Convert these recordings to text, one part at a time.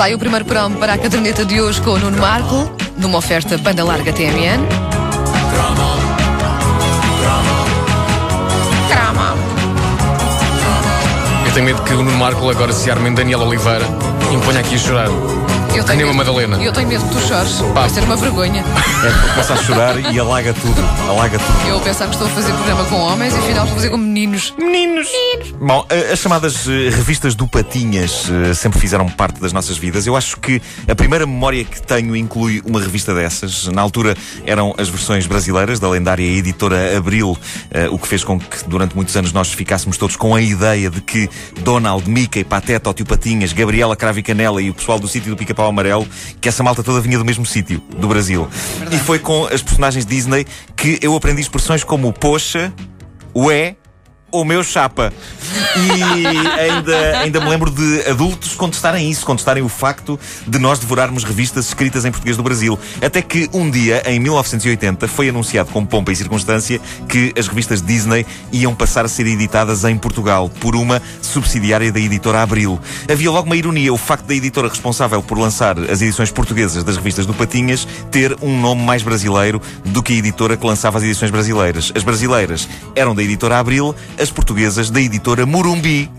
Sai o primeiro promo para a caderneta de hoje com o Nuno Marco, numa oferta banda larga TMN. Eu tenho medo que o Nuno Marco agora se arme em Daniel Oliveira e me ponha aqui a chorar. Eu uma medo- Madalena. Eu tenho medo que tu chores. Vai ser uma vergonha. É porque começa a chorar e alaga tudo. Alaga tudo. Eu pensar que estou a fazer programa com homens e afinal estou a fazer com meninos. Meninos! Bom, eh, as chamadas eh, revistas do Patinhas eh, sempre fizeram parte das nossas vidas. Eu acho que a primeira memória que tenho inclui uma revista dessas. Na altura eram as versões brasileiras da lendária editora Abril, o que fez com que durante muitos anos nós ficássemos todos com a ideia de que Donald, Mickey, Pateta, o Tio Patinhas, Gabriela Cravo e Canela e o pessoal do sítio do Pica-Pau Amarelo, que essa malta toda vinha do mesmo sítio, do Brasil. E foi com as personagens Disney que eu aprendi expressões como poxa, ué, o meu chapa. E ainda, ainda me lembro de adultos contestarem isso, contestarem o facto de nós devorarmos revistas escritas em português do Brasil. Até que um dia, em 1980, foi anunciado com pompa e circunstância que as revistas Disney iam passar a ser editadas em Portugal por uma subsidiária da editora Abril. Havia logo uma ironia, o facto da editora responsável por lançar as edições portuguesas das revistas do Patinhas ter um nome mais brasileiro do que a editora que lançava as edições brasileiras. As brasileiras eram da editora Abril, as portuguesas da editora Morumbi.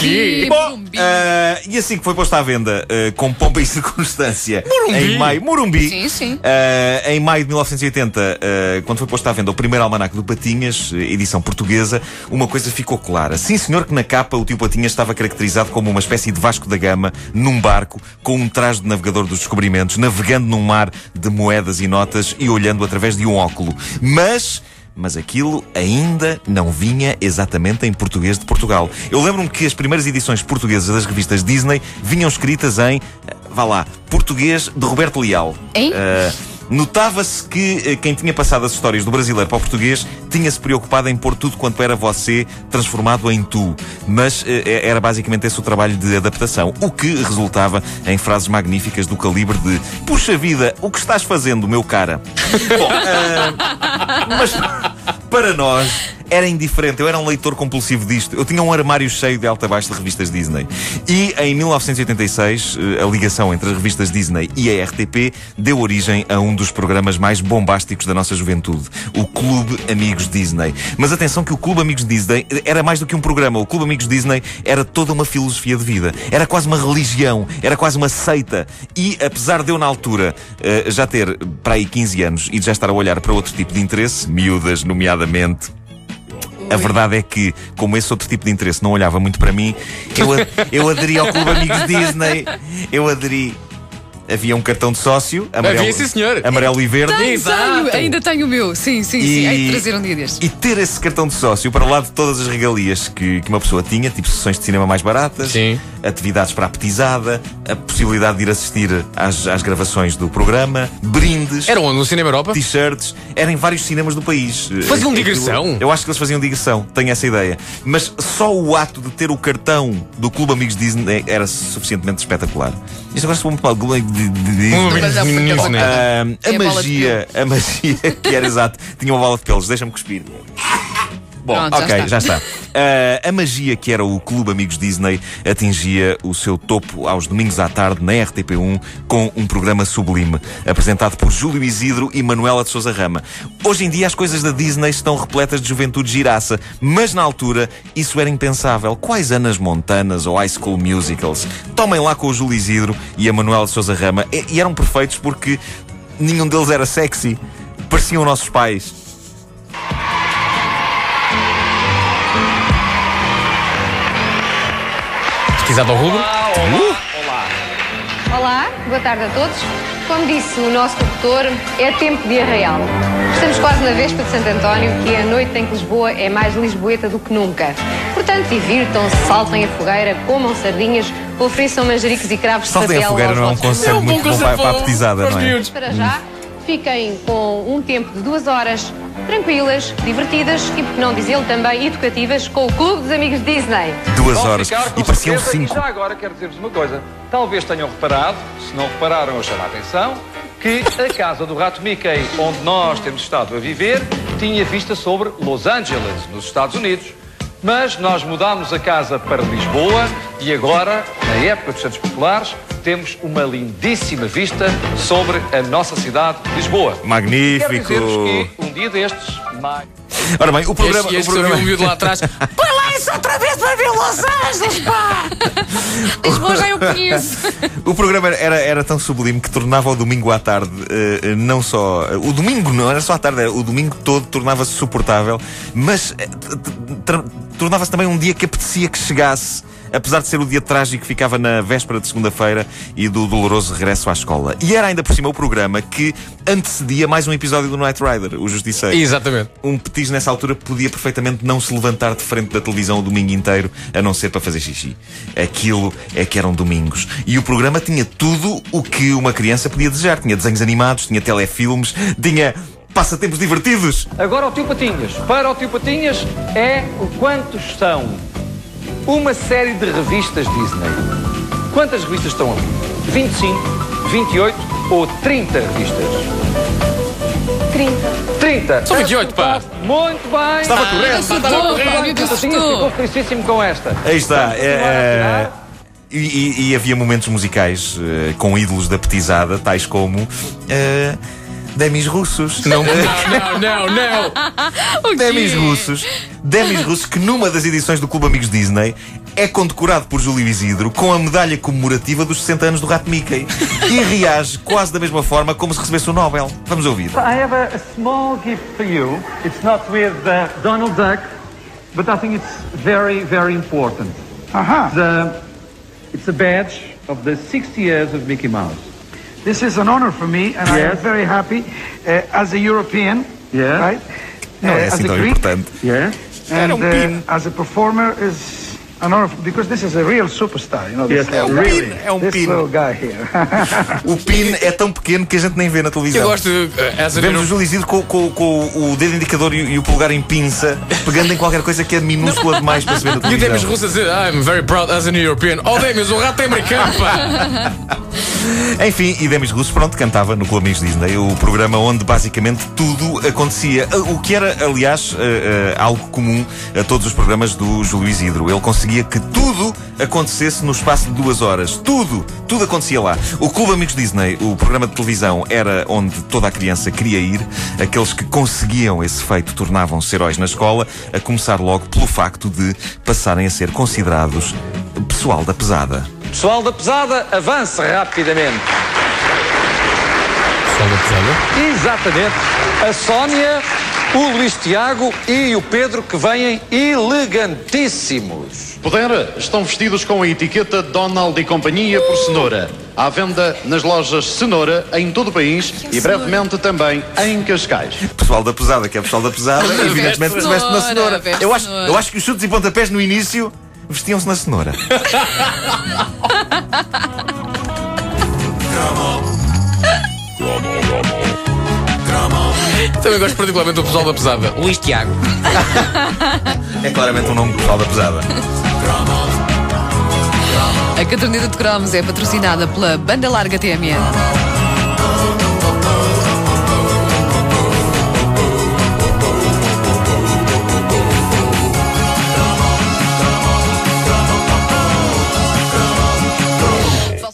quê? Bom, ah, e assim que foi posta à venda, ah, com pompa e circunstância, Morumbi? em maio, Morumbi, Sim, sim. ah, em maio de 1980, ah, quando foi posta à venda o primeiro almanac do Patinhas, edição portuguesa, uma coisa ficou clara. Sim, senhor, que na capa o tio Patinhas estava caracterizado como uma espécie de Vasco da Gama num barco com um traje de navegador dos descobrimentos, navegando num mar de moedas e notas e olhando através de um óculo. Mas mas aquilo ainda não vinha exatamente em português de Portugal. Eu lembro-me que as primeiras edições portuguesas das revistas Disney vinham escritas em, eh, vá lá, português de Roberto Leal. Hein? Eh, Notava-se que eh, quem tinha passado as histórias do brasileiro para o português tinha-se preocupado em pôr tudo quanto era você transformado em tu. Mas era basicamente esse o trabalho de adaptação. O que resultava em frases magníficas do calibre de Puxa vida, o que estás fazendo, meu cara? Bom, eh, mas para nós era indiferente. Eu era um leitor compulsivo disto. Eu tinha um armário cheio de alta baixo de revistas Disney. E em 1986, eh, a ligação entre as revistas Disney e a RTP deu origem a um dos programas mais bombásticos da nossa juventude, o Clube Amigos Disney. Mas atenção que o Clube Amigos Disney era mais do que um programa. O Clube Amigos Disney era toda uma filosofia de vida. Era quase uma religião, era quase uma seita. E apesar de eu na altura eh, já ter para aí 15 anos e de já estar a olhar para outro tipo de interesse, miúdas nomeadamente, a verdade é que, como esse outro tipo de interesse não olhava muito para mim, eu, eu aderi ao Clube Amigos Disney. Eu aderi. Havia um cartão de sócio, amarelo, Havia, sim, senhor. amarelo e verde. Tenho, Exato. tenho, ainda tenho o meu. Sim, sim, sim. Hei de trazer um dia destes. e ter esse cartão de sócio para lá de todas as regalias que, que uma pessoa tinha, tipo sessões de cinema mais baratas, Sim. atividades para a petizada, a possibilidade de ir assistir às, às gravações do programa, brindes. Era onde? No Cinema Europa? T-shirts, era em vários cinemas do país. Faziam Aquilo- digressão? Eu acho que eles faziam digressão, tenho essa ideia. Mas só o ato de ter o cartão do Clube Amigos Disney era suficientemente espetacular. Isto agora estou muito mal. Clube de- de- de Disney. É? Ah, É a de magia, a magia que era exato, tinha uma bola de pelos, deixa-me cuspir. Bom, Pronto, já ok, está. já está. Ah, a magia que era o Clube Amigos Disney atingia o seu topo aos domingos à tarde na RTP1 com um programa sublime, apresentado por Júlio Isidro e Manuela de Sousa Rama. Hoje em dia as coisas da Disney estão repletas de juventude giraça, mas na altura isso era impensável. Quais Anas Montanas ou High School Musicals? Tomem lá com o Júlio Isidro e a Manuela de Sousa Rama e, e eram perfeitos porque nenhum deles era sexy. Pareciam nossos pais. Pesquisado ao rubro? Olá, boa tarde a todos. Como disse o nosso locutor, é tempo de arraial. Estamos quase na véspera de Santo António e a noite em que Lisboa é mais lisboeta do que nunca. Portanto, divirtam-se, saltem a fogueira, comam sardinhas, ofereçam manjericos e cravos de Saltem a papel fogueira não é um conceito muito bom para, para a petizada, os não é? para já, fiquem com um tempo de duas horas tranquilas, divertidas e, por que não dizê-lo, também educativas com o Clube dos Amigos Disney. Duas Vão horas. E pareciam cinco. E já agora quero dizer-vos uma coisa. Talvez tenham reparado, se não repararam, eu chamo a atenção, que a casa do Rato Mickey, onde nós temos estado a viver, tinha vista sobre Los Angeles, nos Estados Unidos. Mas nós mudámos a casa para Lisboa e agora, na época dos Santos Populares, temos uma lindíssima vista sobre a nossa cidade, Lisboa. Quero Magnífico! dizer-vos que um dia destes, mais... Ora bem, o programa. Este, o este programa... um miúdo lá atrás. Põe lá isso outra vez para ver Los Angeles, pá! Lisboa já eu conheço. O programa era, era tão sublime que tornava o domingo à tarde, eh, não só. O domingo não era só à tarde, era o domingo todo tornava-se suportável, mas eh, tra- tornava-se também um dia que apetecia que chegasse. Apesar de ser o dia trágico que ficava na véspera de segunda-feira e do doloroso regresso à escola. E era ainda por cima o programa que antecedia mais um episódio do Night Rider, o Justiceiro. Exatamente. Um petis nessa altura podia perfeitamente não se levantar de frente da televisão o domingo inteiro, a não ser para fazer xixi. Aquilo é que eram domingos. E o programa tinha tudo o que uma criança podia desejar. Tinha desenhos animados, tinha telefilmes, tinha passatempos divertidos. Agora o Tio Patinhas. Para o Tio Patinhas é o quantos são uma série de revistas Disney. Quantas revistas estão ali? 25, 28 ou 30 revistas? 30. 30. São 28, pá. Muito bem. Estava correto. Tio Patinhas acertou. ficou felicíssimo com esta. Aí está. É, é, e, e- e havia momentos musicais eh, com ídolos da petizada, tais como. eh, Demis russos. Não, não, não, não? Demis russos. Demis russos que numa das edições do Clube Amigos Disney é condecorado por Júlio Isidro com a medalha comemorativa dos 60 anos do Rato Mickey e reage quase da mesma forma como se recebesse o Nobel. Vamos ouvir. I have a, a small gift for you. It's not with uh, Donald Duck, but I think it's very, very important. Aha. The, it's a badge of the 60 years of Mickey Mouse. This is an honor for me, and I am very happy uh, as a European, Yeah. right? Não é Uh, as a Greek. Yeah? And um uh, as a performer is an honor because this is a real superstar. You know, this, Yes, é um really, pin, é um this pin. little guy here. O pin é tão pequeno que a gente nem vê na televisão. Eu gosto, uh, as a Vemos o Júlio Isidro com, com- com o dedo indicador e, e o polegar em pinça, pegando em qualquer coisa que é minúscula demais para se ver na E o televisão. Demis Russo a dizer, I'm very proud as an European. Oh, Demis, o rato é americano, pá! Enfim, e Demis Russo, pronto, cantava no Clube Amigos Disney, o programa onde basicamente tudo acontecia. O que era, aliás, eh, eh, algo comum a todos os programas do Júlio Isidro. Ele conseguia que tudo acontecesse no espaço de duas horas. Tudo! Tudo acontecia lá. O Clube Amigos Disney, o programa de televisão, era onde toda a criança queria ir. Aqueles que conseguiam esse feito tornavam-se heróis na escola, a começar logo pelo facto de passarem a ser considerados pessoal da pesada. Pessoal da pesada, avance rapidamente. Pessoal da pesada. Exatamente. A Sónia, o Luís Tiago e o Pedro que vêm elegantíssimos. Poder estão vestidos com a etiqueta Donald e Companhia por Cenoura. À venda nas lojas Cenoura em todo o país e brevemente também em Cascais. pessoal da pesada, que é pessoal da pesada, evidentemente se veste na cenoura, cenoura. veste Eu acho, cenoura. eu acho que os chutes e pontapés no início vestiam-se na cenoura. Também gosto particularmente do pessoal da pesada. Luís Tiago. É claramente um nome de pessoal da pesada. A caderneta de cromos é patrocinada pela Banda Larga TMN.